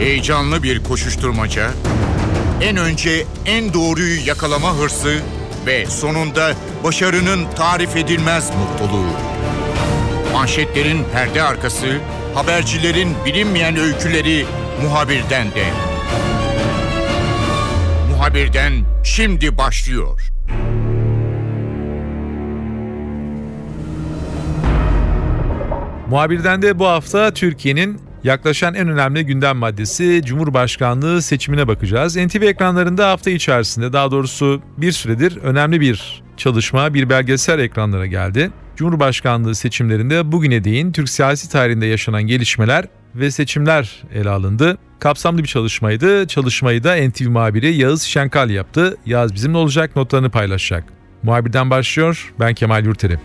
Heyecanlı bir koşuşturmaca, en önce en doğruyu yakalama hırsı ve sonunda başarının tarif edilmez mutluluğu. Manşetlerin perde arkası, habercilerin bilinmeyen öyküleri muhabirden de. Muhabirden şimdi başlıyor. Muhabirden de bu hafta Türkiye'nin yaklaşan en önemli gündem maddesi Cumhurbaşkanlığı seçimine bakacağız. NTV ekranlarında hafta içerisinde daha doğrusu bir süredir önemli bir çalışma, bir belgesel ekranlara geldi. Cumhurbaşkanlığı seçimlerinde bugüne değin Türk siyasi tarihinde yaşanan gelişmeler ve seçimler ele alındı. Kapsamlı bir çalışmaydı. Çalışmayı da NTV muhabiri Yağız Şenkal yaptı. Yağız bizimle olacak, notlarını paylaşacak. Muhabirden başlıyor, ben Kemal Yurteri.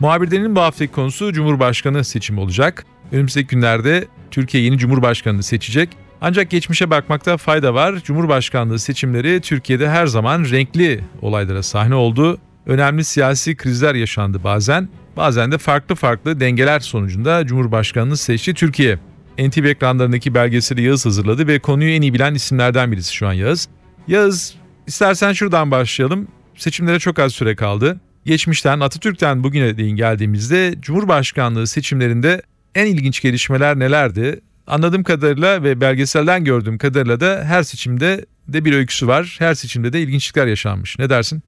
Muhabirlerin bu haftaki konusu Cumhurbaşkanı seçimi olacak. Önümüzdeki günlerde Türkiye yeni Cumhurbaşkanını seçecek. Ancak geçmişe bakmakta fayda var. Cumhurbaşkanlığı seçimleri Türkiye'de her zaman renkli olaylara sahne oldu. Önemli siyasi krizler yaşandı bazen. Bazen de farklı farklı dengeler sonucunda Cumhurbaşkanını seçti Türkiye. NTV ekranlarındaki belgeseli Yağız hazırladı ve konuyu en iyi bilen isimlerden birisi şu an Yağız. Yağız, istersen şuradan başlayalım. Seçimlere çok az süre kaldı. Geçmişten Atatürk'ten bugüne değin geldiğimizde Cumhurbaşkanlığı seçimlerinde en ilginç gelişmeler nelerdi? Anladığım kadarıyla ve belgeselden gördüğüm kadarıyla da her seçimde de bir öyküsü var. Her seçimde de ilginçlikler yaşanmış. Ne dersin?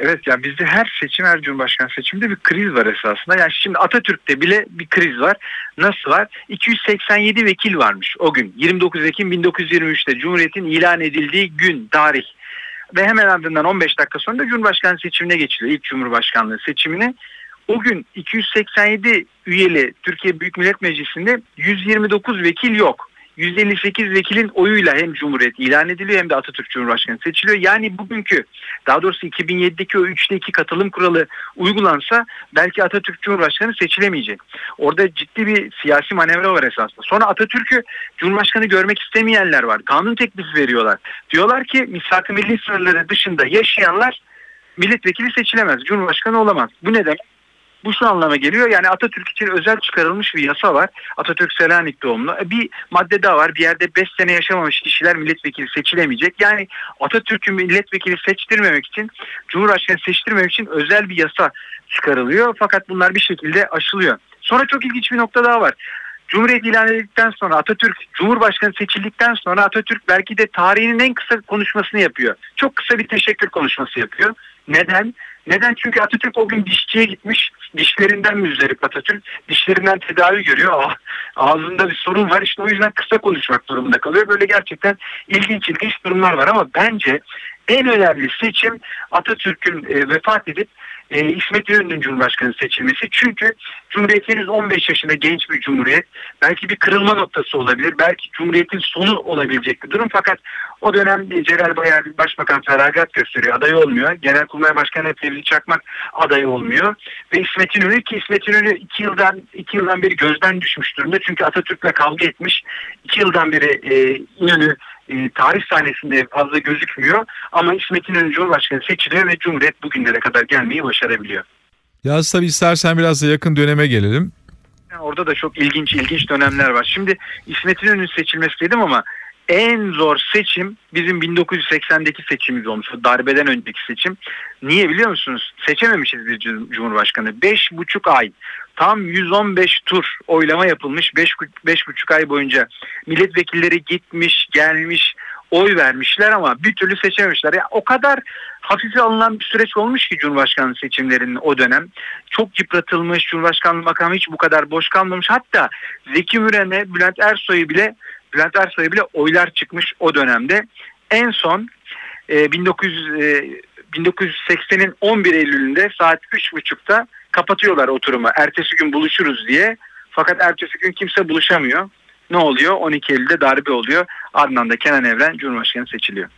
Evet yani bizde her seçim her cumhurbaşkanı seçiminde bir kriz var esasında. Yani şimdi Atatürk'te bile bir kriz var. Nasıl var? 287 vekil varmış o gün. 29 Ekim 1923'te Cumhuriyet'in ilan edildiği gün, tarih. Ve hemen ardından 15 dakika sonra da Cumhurbaşkanı seçimine geçiliyor. İlk Cumhurbaşkanlığı seçimine. O gün 287 üyeli Türkiye Büyük Millet Meclisi'nde 129 vekil yok. 158 vekilin oyuyla hem Cumhuriyet ilan ediliyor hem de Atatürk Cumhurbaşkanı seçiliyor. Yani bugünkü daha doğrusu 2007'deki o 3'te 2 katılım kuralı uygulansa belki Atatürk Cumhurbaşkanı seçilemeyecek. Orada ciddi bir siyasi manevra var esasında. Sonra Atatürk'ü Cumhurbaşkanı görmek istemeyenler var. Kanun teklifi veriyorlar. Diyorlar ki misak-ı milli sınırları dışında yaşayanlar milletvekili seçilemez. Cumhurbaşkanı olamaz. Bu neden? Bu şu anlama geliyor. Yani Atatürk için özel çıkarılmış bir yasa var. Atatürk Selanik doğumlu. E, bir madde daha var. Bir yerde 5 sene yaşamamış kişiler milletvekili seçilemeyecek. Yani Atatürk'ü milletvekili seçtirmemek için, Cumhurbaşkanı seçtirmemek için özel bir yasa çıkarılıyor. Fakat bunlar bir şekilde aşılıyor. Sonra çok ilginç bir nokta daha var. Cumhuriyet ilan edildikten sonra Atatürk Cumhurbaşkanı seçildikten sonra Atatürk belki de tarihinin en kısa konuşmasını yapıyor. Çok kısa bir teşekkür konuşması yapıyor. Neden? Neden? Çünkü Atatürk o gün dişçiye gitmiş. Dişlerinden müzdarip Atatürk. Dişlerinden tedavi görüyor. Ah, ağzında bir sorun var. İşte o yüzden kısa konuşmak durumunda kalıyor. Böyle gerçekten ilginç ilginç durumlar var ama bence en önemli seçim Atatürk'ün e, vefat edip e, İsmet İnönü'nün Cumhurbaşkanı seçilmesi. Çünkü Cumhuriyet henüz 15 yaşında genç bir cumhuriyet. Belki bir kırılma noktası olabilir. Belki Cumhuriyet'in sonu olabilecek bir durum. Fakat o dönem Celal Bayar Başbakan feragat gösteriyor. Aday olmuyor. Genelkurmay Başkanı Fevzi Çakmak aday olmuyor. Ve İsmet İnönü ki İsmet İnönü iki yıldan, iki yıldan beri gözden düşmüş durumda. Çünkü Atatürk'le kavga etmiş. İki yıldan beri e, İnönü e, tarih sahnesinde fazla gözükmüyor. Ama İsmet İnönü Cumhurbaşkanı seçiliyor ve Cumhuriyet bugünlere kadar gelmeyi başarabiliyor. Ya tabii istersen biraz da yakın döneme gelelim. orada da çok ilginç ilginç dönemler var. Şimdi İsmet İnönü'nün seçilmesi dedim ama en zor seçim bizim 1980'deki seçimimiz olmuş. Darbeden önceki seçim. Niye biliyor musunuz? Seçememişiz bir Cumhurbaşkanı. Beş buçuk ay tam 115 tur oylama yapılmış. Beş, beş buçuk ay boyunca milletvekilleri gitmiş gelmiş oy vermişler ama bir türlü seçememişler. Yani o kadar hafife alınan bir süreç olmuş ki Cumhurbaşkanlığı seçimlerinin o dönem. Çok yıpratılmış, Cumhurbaşkanlığı makamı hiç bu kadar boş kalmamış. Hatta Zeki Müren'e, Bülent Ersoy'u bile Bülent Ersoy'a bile oylar çıkmış o dönemde. En son e, 1900 e, 1980'in 11 Eylül'ünde saat 3.30'da kapatıyorlar oturumu. Ertesi gün buluşuruz diye. Fakat ertesi gün kimse buluşamıyor. Ne oluyor? 12 Eylül'de darbe oluyor. Ardından da Kenan Evren Cumhurbaşkanı seçiliyor.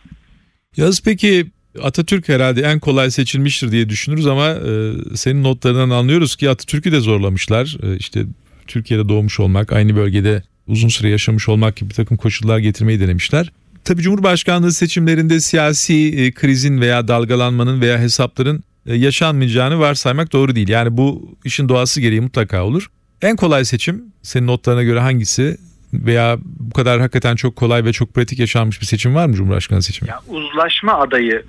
Yaz peki Atatürk herhalde en kolay seçilmiştir diye düşünürüz ama e, senin notlarından anlıyoruz ki Atatürk'ü de zorlamışlar. E, işte Türkiye'de doğmuş olmak, aynı bölgede uzun süre yaşamış olmak gibi bir takım koşullar getirmeyi denemişler. Tabi Cumhurbaşkanlığı seçimlerinde siyasi e, krizin veya dalgalanmanın veya hesapların e, yaşanmayacağını varsaymak doğru değil. Yani bu işin doğası gereği mutlaka olur. En kolay seçim senin notlarına göre hangisi veya bu kadar hakikaten çok kolay ve çok pratik yaşanmış bir seçim var mı Cumhurbaşkanı seçimi? Ya uzlaşma adayı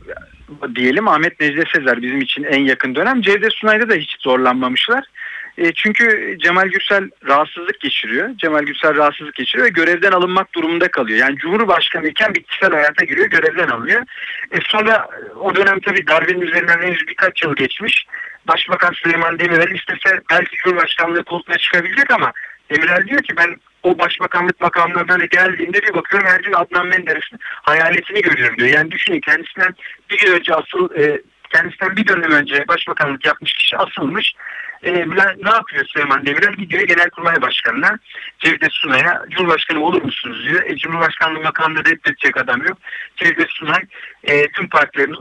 diyelim Ahmet Necdet Sezer bizim için en yakın dönem. Cevdet Sunay'da da hiç zorlanmamışlar. E, çünkü Cemal Gürsel rahatsızlık geçiriyor. Cemal Gürsel rahatsızlık geçiriyor ve görevden alınmak durumunda kalıyor. Yani Cumhurbaşkanı iken bitkisel hayata giriyor, görevden alınıyor. E, sonra o dönem tabii darbenin üzerinden henüz birkaç yıl geçmiş. Başbakan Süleyman Demirel istese belki Cumhurbaşkanlığı koltuğuna çıkabilecek ama Demirel diyor ki ben o başbakanlık makamına böyle geldiğinde bir bakıyorum her gün Adnan Menderes'in hayaletini görüyorum diyor. Yani düşünün kendisinden bir gün önce asıl e, kendisinden bir dönem önce başbakanlık yapmış kişi asılmış. E, ne yapıyor Süleyman Demirel? Gidiyor Genelkurmay Başkanı'na Cevdet Sunay'a Cumhurbaşkanı olur musunuz diyor. E, Cumhurbaşkanlığı makamında reddedecek adam yok. Cevdet Sunay e, tüm partilerin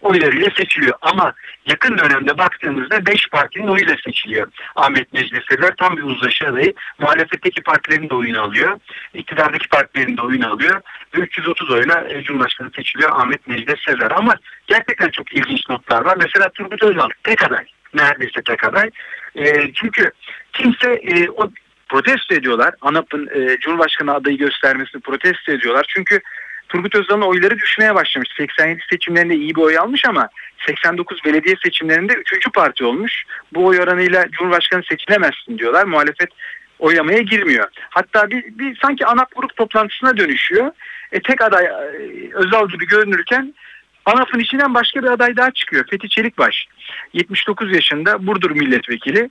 oylarıyla seçiliyor. Ama yakın dönemde baktığımızda 5 partinin oyuyla seçiliyor. Ahmet Necdet Sezer tam bir uzlaşı adayı. Muhalefetteki partilerin de oyunu alıyor. İktidardaki partilerin de oyunu alıyor. Ve 330 oyla e, Cumhurbaşkanı seçiliyor Ahmet Necdet Sezer. Ama gerçekten çok ilginç notlar var. Mesela Turgut Özal tek aday neredeyse tek aday. E, çünkü kimse e, o protesto ediyorlar. ANAP'ın e, Cumhurbaşkanı adayı göstermesini protesto ediyorlar. Çünkü Turgut Özal'ın oyları düşmeye başlamış. 87 seçimlerinde iyi bir oy almış ama 89 belediye seçimlerinde 3. parti olmuş. Bu oy oranıyla Cumhurbaşkanı seçilemezsin diyorlar. Muhalefet oylamaya girmiyor. Hatta bir, bir sanki ANAP grup toplantısına dönüşüyor. E, tek aday e, Özal gibi görünürken ANAP'ın içinden başka bir aday daha çıkıyor. Fethi Çelikbaş. 79 yaşında Burdur milletvekili.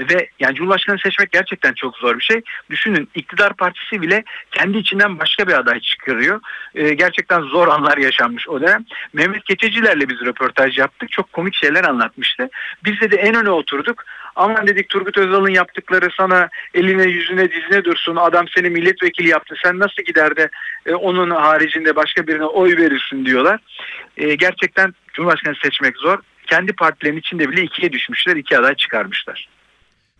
Ve yani Cumhurbaşkanı seçmek gerçekten çok zor bir şey. Düşünün iktidar partisi bile kendi içinden başka bir aday çıkarıyor. Ee, gerçekten zor anlar yaşanmış o dönem. Mehmet Keçecilerle biz röportaj yaptık. Çok komik şeyler anlatmıştı. Biz de, en öne oturduk. Aman dedik Turgut Özal'ın yaptıkları sana eline yüzüne dizine dursun. Adam seni milletvekili yaptı. Sen nasıl gider de e, onun haricinde başka birine oy verirsin diyorlar. E, gerçekten Cumhurbaşkanı seçmek zor. Kendi partilerin içinde bile ikiye düşmüşler. iki aday çıkarmışlar.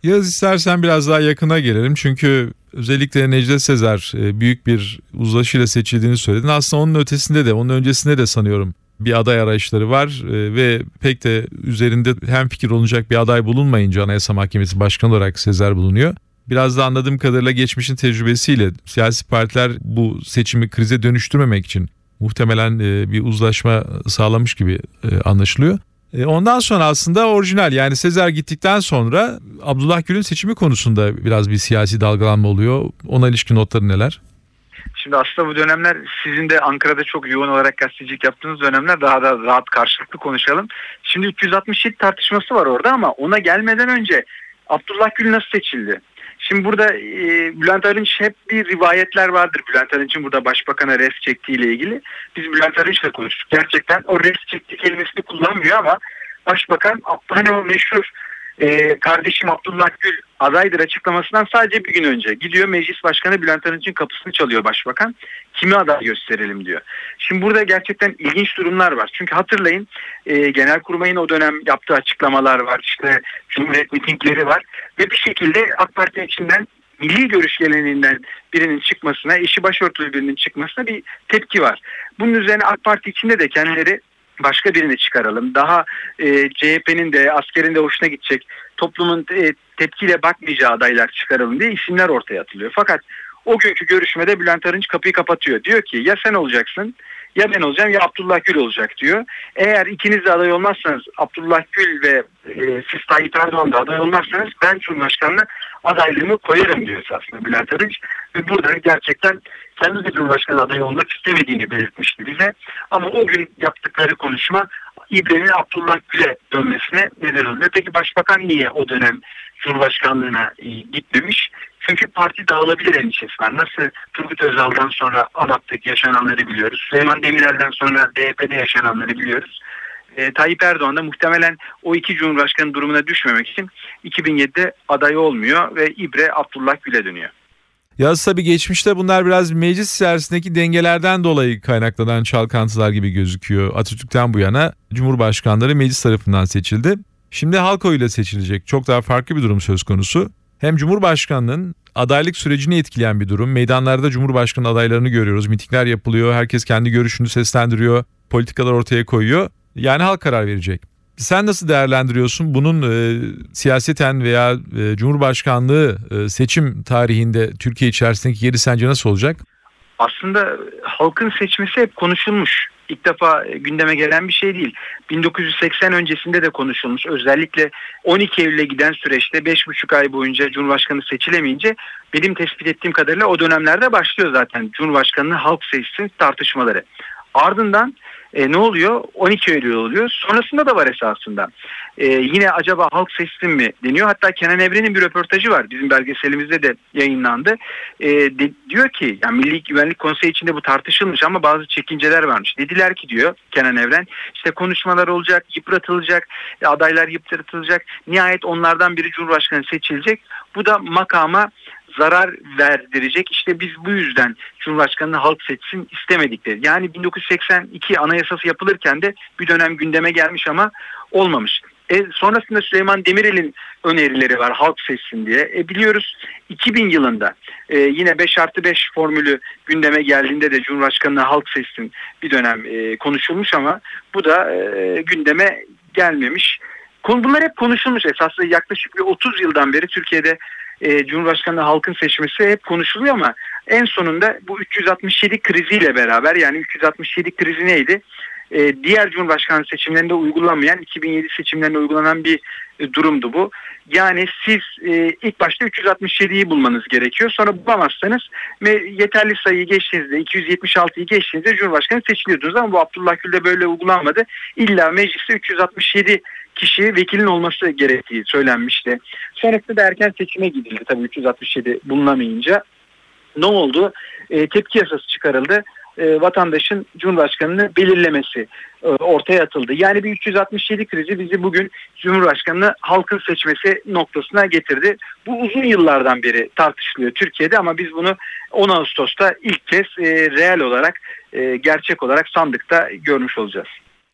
Yaz istersen biraz daha yakına gelelim. Çünkü özellikle Necdet Sezer e, büyük bir uzlaşıyla seçildiğini söyledin. Aslında onun ötesinde de, onun öncesinde de sanıyorum bir aday arayışları var e, ve pek de üzerinde hem fikir olacak bir aday bulunmayınca Anayasa Mahkemesi Başkanı olarak Sezer bulunuyor. Biraz da anladığım kadarıyla geçmişin tecrübesiyle siyasi partiler bu seçimi krize dönüştürmemek için muhtemelen e, bir uzlaşma sağlamış gibi anlaşılıyor. E, ondan sonra aslında orijinal yani Sezer gittikten sonra Abdullah Gül'ün seçimi konusunda biraz bir siyasi dalgalanma oluyor. Ona ilişkin notları neler? Şimdi aslında bu dönemler sizin de Ankara'da çok yoğun olarak gazetecilik yaptığınız dönemler daha da rahat karşılıklı konuşalım. Şimdi 367 tartışması var orada ama ona gelmeden önce Abdullah Gül nasıl seçildi? Şimdi burada e, Bülent Arınç hep bir rivayetler vardır. Bülent Arınç'ın burada başbakana res çektiği ile ilgili. Biz Bülent Arınç'la konuştuk. Gerçekten o res çekti kelimesini kullanmıyor ama başbakan hani o meşhur e, kardeşim Abdullah Gül adaydır açıklamasından sadece bir gün önce gidiyor meclis başkanı Bülent Arınç'ın kapısını çalıyor başbakan. Kimi aday gösterelim diyor. Şimdi burada gerçekten ilginç durumlar var. Çünkü hatırlayın e, Genelkurmay'ın o dönem yaptığı açıklamalar var. işte Cumhuriyet mitingleri var. Ve bir şekilde AK Parti içinden milli görüş geleneğinden birinin çıkmasına, eşi başörtülü birinin çıkmasına bir tepki var. Bunun üzerine AK Parti içinde de kendileri başka birini çıkaralım. Daha e, CHP'nin de askerin de hoşuna gidecek toplumun e, tepkiyle bakmayacağı adaylar çıkaralım diye isimler ortaya atılıyor. Fakat o günkü görüşmede Bülent Arınç kapıyı kapatıyor. Diyor ki ya sen olacaksın ya ben olacağım ya Abdullah Gül olacak diyor. Eğer ikiniz de aday olmazsanız Abdullah Gül ve e, siz Tayyip Erdoğan da aday olmazsanız ben Cumhurbaşkanı'na adaylığımı koyarım diyor aslında Bülent Arınç. Ve burada gerçekten kendi de Cumhurbaşkanı adayı olmak istemediğini belirtmişti bize. Ama o gün yaptıkları konuşma İBB'nin Abdullah Gül'e dönmesine neden oluyor. Peki Başbakan niye o dönem Cumhurbaşkanlığına e, gitmemiş? Çünkü parti dağılabilir endişesi. Nasıl Turgut Özal'dan sonra ANAP'taki yaşananları biliyoruz. Süleyman Demirel'den sonra DYP'de yaşananları biliyoruz. E, Tayyip Erdoğan da muhtemelen o iki Cumhurbaşkanı durumuna düşmemek için 2007'de aday olmuyor ve İbre Abdullah Gül'e dönüyor. Yaz tabii geçmişte bunlar biraz meclis içerisindeki dengelerden dolayı kaynaklanan çalkantılar gibi gözüküyor. Atatürk'ten bu yana Cumhurbaşkanları meclis tarafından seçildi. Şimdi halk oyuyla seçilecek. Çok daha farklı bir durum söz konusu. Hem Cumhurbaşkanının adaylık sürecini etkileyen bir durum. Meydanlarda Cumhurbaşkanı adaylarını görüyoruz. Mitingler yapılıyor. Herkes kendi görüşünü seslendiriyor. Politikalar ortaya koyuyor. Yani halk karar verecek. Sen nasıl değerlendiriyorsun bunun e, siyaseten veya e, Cumhurbaşkanlığı e, seçim tarihinde Türkiye içerisindeki yeri sence nasıl olacak? Aslında halkın seçmesi hep konuşulmuş. İlk defa gündeme gelen bir şey değil. 1980 öncesinde de konuşulmuş. Özellikle 12 Eylül'e giden süreçte 5,5 ay boyunca Cumhurbaşkanı seçilemeyince benim tespit ettiğim kadarıyla o dönemlerde başlıyor zaten Cumhurbaşkanı'nın halk seçsin tartışmaları. Ardından e, ne oluyor? 12 Eylül oluyor. Sonrasında da var esasında. E, yine acaba halk seçsin mi deniyor. Hatta Kenan Evren'in bir röportajı var. Bizim belgeselimizde de yayınlandı. E, de, diyor ki yani Milli Güvenlik Konseyi içinde bu tartışılmış ama bazı çekinceler varmış. Dediler ki diyor Kenan Evren işte konuşmalar olacak, yıpratılacak, adaylar yıpratılacak. Nihayet onlardan biri Cumhurbaşkanı seçilecek. Bu da makama zarar verdirecek. İşte biz bu yüzden Cumhurbaşkanı'nı halk seçsin istemedikleri. Yani 1982 anayasası yapılırken de bir dönem gündeme gelmiş ama olmamış. E, sonrasında Süleyman Demirel'in önerileri var halk seçsin diye. E, biliyoruz 2000 yılında e, yine 5 artı 5 formülü gündeme geldiğinde de Cumhurbaşkanı'nı halk seçsin bir dönem e, konuşulmuş ama bu da e, gündeme gelmemiş. Bunlar hep konuşulmuş esasında yaklaşık bir 30 yıldan beri Türkiye'de e, Cumhurbaşkanı halkın seçmesi hep konuşuluyor ama en sonunda bu 367 kriziyle beraber yani 367 krizi neydi? E, diğer Cumhurbaşkanı seçimlerinde uygulanmayan 2007 seçimlerinde uygulanan bir e, durumdu bu. Yani siz e, ilk başta 367'yi bulmanız gerekiyor. Sonra bulamazsanız ve yeterli sayıyı geçtiğinizde 276'yı geçtiğinizde Cumhurbaşkanı seçiliyordunuz ama bu Abdullah Gül'de böyle uygulanmadı. İlla mecliste 367 kişi vekilin olması gerektiği söylenmişti. Sonrasında da erken seçime gidildi tabii 367 bulunamayınca. Ne oldu? E, tepki yasası çıkarıldı. E, vatandaşın Cumhurbaşkanı'nı belirlemesi e, ortaya atıldı. Yani bir 367 krizi bizi bugün Cumhurbaşkanı'nı halkın seçmesi noktasına getirdi. Bu uzun yıllardan beri tartışılıyor Türkiye'de ama biz bunu 10 Ağustos'ta ilk kez e, reel olarak, e, gerçek olarak sandıkta görmüş olacağız.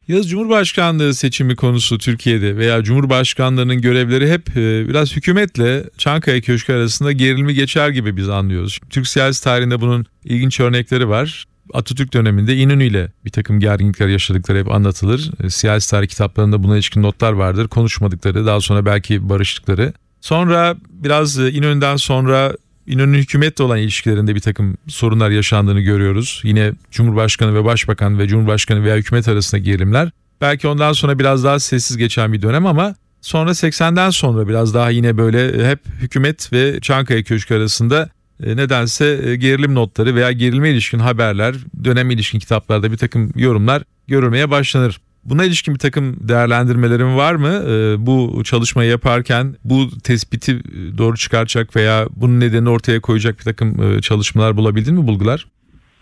Yaz Cumhurbaşkanlığı seçimi konusu Türkiye'de veya Cumhurbaşkanlığının görevleri hep e, biraz hükümetle Çankaya Köşkü arasında gerilimi geçer gibi biz anlıyoruz. Türk siyasi tarihinde bunun ilginç örnekleri var. Atatürk döneminde İnönü ile bir takım gerginlikler yaşadıkları hep anlatılır. E, siyasi tarih kitaplarında buna ilişkin notlar vardır. Konuşmadıkları, daha sonra belki barıştıkları. Sonra biraz e, İnönü'den sonra İnönü hükümetle olan ilişkilerinde bir takım sorunlar yaşandığını görüyoruz. Yine Cumhurbaşkanı ve Başbakan ve Cumhurbaşkanı veya hükümet arasında gerilimler. Belki ondan sonra biraz daha sessiz geçen bir dönem ama sonra 80'den sonra biraz daha yine böyle hep hükümet ve Çankaya Köşkü arasında e, nedense e, gerilim notları veya gerilime ilişkin haberler, dönem ilişkin kitaplarda bir takım yorumlar görülmeye başlanır. Buna ilişkin bir takım değerlendirmelerin var mı? Ee, bu çalışmayı yaparken bu tespiti e, doğru çıkaracak veya bunun nedenini ortaya koyacak bir takım e, çalışmalar bulabildin mi bulgular?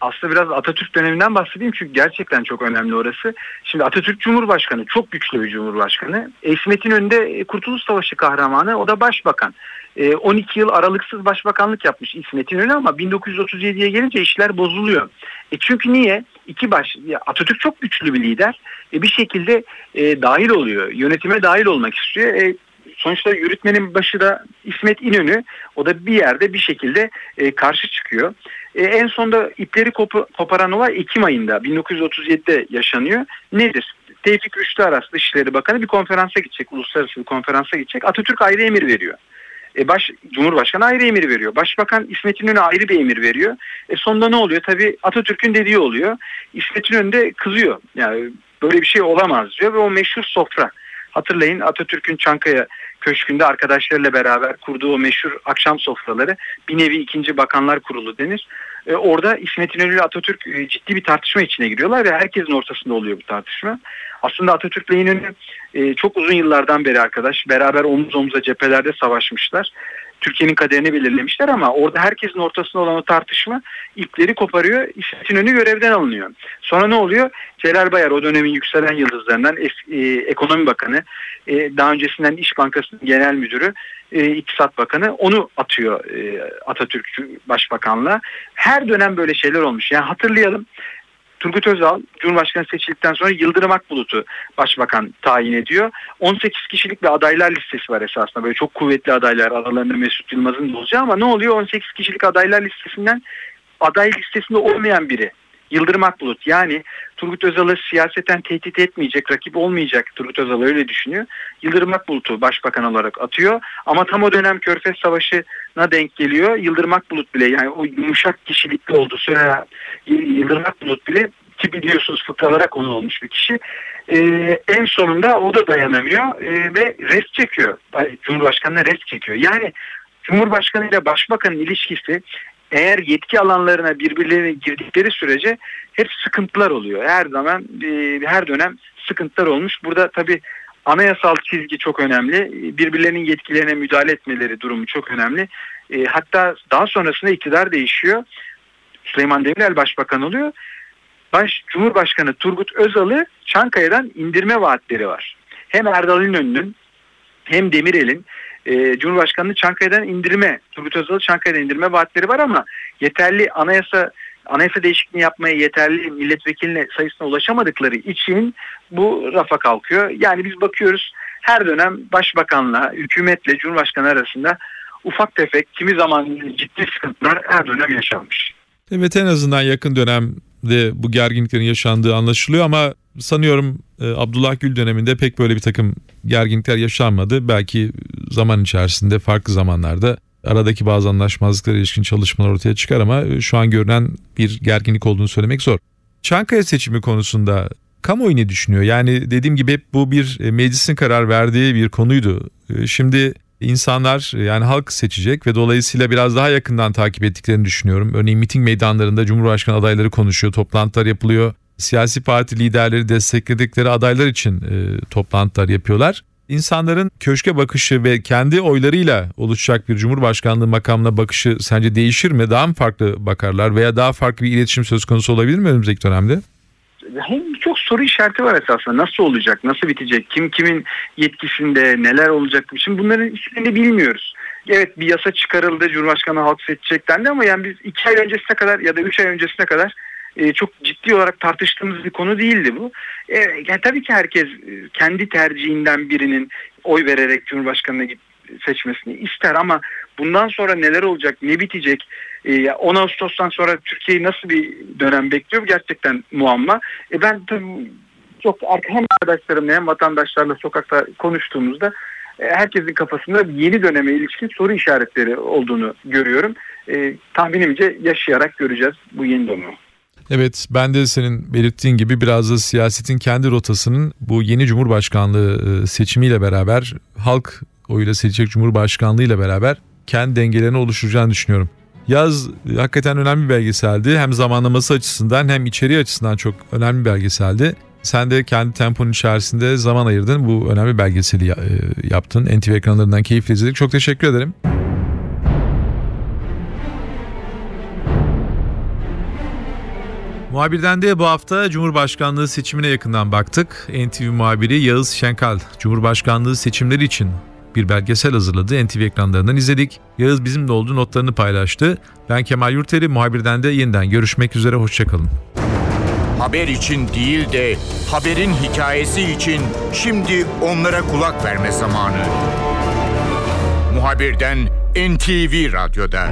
Aslında biraz Atatürk döneminden bahsedeyim çünkü gerçekten çok önemli orası. Şimdi Atatürk Cumhurbaşkanı çok güçlü bir Cumhurbaşkanı. İsmet'in önünde e, Kurtuluş Savaşı kahramanı o da başbakan. 12 yıl aralıksız başbakanlık yapmış İsmet İnönü ama 1937'ye gelince işler bozuluyor. E çünkü niye? İki baş Atatürk çok güçlü bir lider. E bir şekilde e, dahil oluyor. Yönetime dahil olmak istiyor. E, sonuçta yürütmenin başı da İsmet İnönü. O da bir yerde bir şekilde e, karşı çıkıyor. E, en sonda ipleri kopu, koparan olay Ekim ayında 1937'de yaşanıyor. Nedir? Tevfik Rüştü Aras Dışişleri Bakanı bir konferansa gidecek, uluslararası bir konferansa gidecek. Atatürk ayrı emir veriyor. E baş, Cumhurbaşkanı ayrı emir veriyor. Başbakan İsmet İnönü ayrı bir emir veriyor. E sonunda ne oluyor? Tabii Atatürk'ün dediği oluyor. İsmet İnönü de kızıyor. Yani böyle bir şey olamaz diyor ve o meşhur sofra. Hatırlayın Atatürk'ün Çankaya Köşkü'nde arkadaşlarıyla beraber kurduğu o meşhur akşam sofraları bir nevi ikinci bakanlar kurulu denir. E, orada İsmet İnönü ile Atatürk e, ciddi bir tartışma içine giriyorlar ve herkesin ortasında oluyor bu tartışma. Aslında Atatürk ile İnönü e, çok uzun yıllardan beri arkadaş. Beraber omuz omuza cephelerde savaşmışlar. Türkiye'nin kaderini belirlemişler ama orada herkesin ortasında olan o tartışma ipleri koparıyor. İsmet İnönü görevden alınıyor. Sonra ne oluyor? Celal Bayar o dönemin yükselen yıldızlarından e, ekonomi bakanı, e, daha öncesinden İş Bankası'nın genel müdürü, e, İktisat Bakanı onu atıyor e, Atatürk Başbakanlığa. Her dönem böyle şeyler olmuş. Yani hatırlayalım Turgut Özal Cumhurbaşkanı seçildikten sonra Yıldırım Akbulut'u başbakan tayin ediyor. 18 kişilik bir adaylar listesi var esasında. Böyle çok kuvvetli adaylar aralarında Mesut Yılmaz'ın da olacağı ama ne oluyor? 18 kişilik adaylar listesinden aday listesinde olmayan biri Yıldırım Akbulut yani Turgut Özal'ı siyaseten tehdit etmeyecek, rakip olmayacak Turgut Özal öyle düşünüyor. Yıldırım Akbulut'u başbakan olarak atıyor ama tam o dönem Körfez Savaşı'na denk geliyor. Yıldırım Akbulut bile yani o yumuşak kişilikli oldu sonra Yıldırım Akbulut bile ki biliyorsunuz fıkralara konu olmuş bir kişi. Ee, en sonunda o da dayanamıyor e, ve rest çekiyor. Cumhurbaşkanı'na rest çekiyor. Yani Cumhurbaşkanı ile Başbakanın ilişkisi eğer yetki alanlarına birbirlerine girdikleri sürece hep sıkıntılar oluyor. Her zaman e, her dönem sıkıntılar olmuş. Burada tabii anayasal çizgi çok önemli. Birbirlerinin yetkilerine müdahale etmeleri durumu çok önemli. E, hatta daha sonrasında iktidar değişiyor. Süleyman Demirel başbakan oluyor. Baş, Cumhurbaşkanı Turgut Özal'ı Çankaya'dan indirme vaatleri var. Hem Erdal İnönü'nün hem Demirel'in e, Cumhurbaşkanı'nı Çankaya'dan indirme, Turgut Özal'ı Çankaya'dan indirme vaatleri var ama yeterli anayasa anayasa değişikliğini yapmaya yeterli milletvekiline sayısına ulaşamadıkları için bu rafa kalkıyor. Yani biz bakıyoruz her dönem başbakanla, hükümetle, cumhurbaşkanı arasında ufak tefek kimi zaman ciddi sıkıntılar her dönem yaşanmış. Evet en azından yakın dönemde bu gerginliklerin yaşandığı anlaşılıyor ama sanıyorum e, Abdullah Gül döneminde pek böyle bir takım gerginlikler yaşanmadı. Belki zaman içerisinde farklı zamanlarda aradaki bazı anlaşmazlıklara ilişkin çalışmalar ortaya çıkar ama e, şu an görünen bir gerginlik olduğunu söylemek zor. Çankaya seçimi konusunda kamuoyu ne düşünüyor? Yani dediğim gibi hep bu bir e, meclisin karar verdiği bir konuydu. Şimdi insanlar yani halk seçecek ve dolayısıyla biraz daha yakından takip ettiklerini düşünüyorum. Örneğin miting meydanlarında Cumhurbaşkanı adayları konuşuyor, toplantılar yapılıyor. Siyasi parti liderleri destekledikleri adaylar için e, toplantılar yapıyorlar. İnsanların köşke bakışı ve kendi oylarıyla oluşacak bir cumhurbaşkanlığı makamına bakışı sence değişir mi? Daha mı farklı bakarlar veya daha farklı bir iletişim söz konusu olabilir mi önümüzdeki dönemde? hem çok soru işareti var esasında. Nasıl olacak, nasıl bitecek, kim kimin yetkisinde, neler olacak. Şimdi bunların hiçbirini bilmiyoruz. Evet bir yasa çıkarıldı, Cumhurbaşkanı halk seçecek dendi ama yani biz iki ay öncesine kadar ya da üç ay öncesine kadar e, çok ciddi olarak tartıştığımız bir konu değildi bu. E, yani tabii ki herkes e, kendi tercihinden birinin oy vererek Cumhurbaşkanı'na seçmesini ister ama bundan sonra neler olacak, ne bitecek, 10 ee, Ağustos'tan sonra Türkiye'yi nasıl bir dönem bekliyor gerçekten muamma. E ben çok hem arkadaşlarımla hem vatandaşlarla sokakta konuştuğumuzda e, herkesin kafasında yeni döneme ilişkin soru işaretleri olduğunu görüyorum. E, tahminimce yaşayarak göreceğiz bu yeni dönemi. Evet ben de senin belirttiğin gibi biraz da siyasetin kendi rotasının bu yeni Cumhurbaşkanlığı e, seçimiyle beraber halk oyuyla seçecek Cumhurbaşkanlığı ile beraber kendi dengelerini oluşturacağını düşünüyorum. Yaz hakikaten önemli bir belgeseldi. Hem zamanlaması açısından hem içeriği açısından çok önemli bir belgeseldi. Sen de kendi temponun içerisinde zaman ayırdın. Bu önemli belgeseli e, yaptın. NTV ekranlarından keyifle izledik. Çok teşekkür ederim. Muhabirden de bu hafta Cumhurbaşkanlığı seçimine yakından baktık. NTV muhabiri Yağız Şenkal, Cumhurbaşkanlığı seçimleri için bir belgesel hazırladı. NTV ekranlarından izledik. Yağız bizimle olduğu notlarını paylaştı. Ben Kemal Yurteri, muhabirden de yeniden görüşmek üzere. Hoşçakalın. Haber için değil de haberin hikayesi için şimdi onlara kulak verme zamanı. Muhabirden NTV Radyo'da.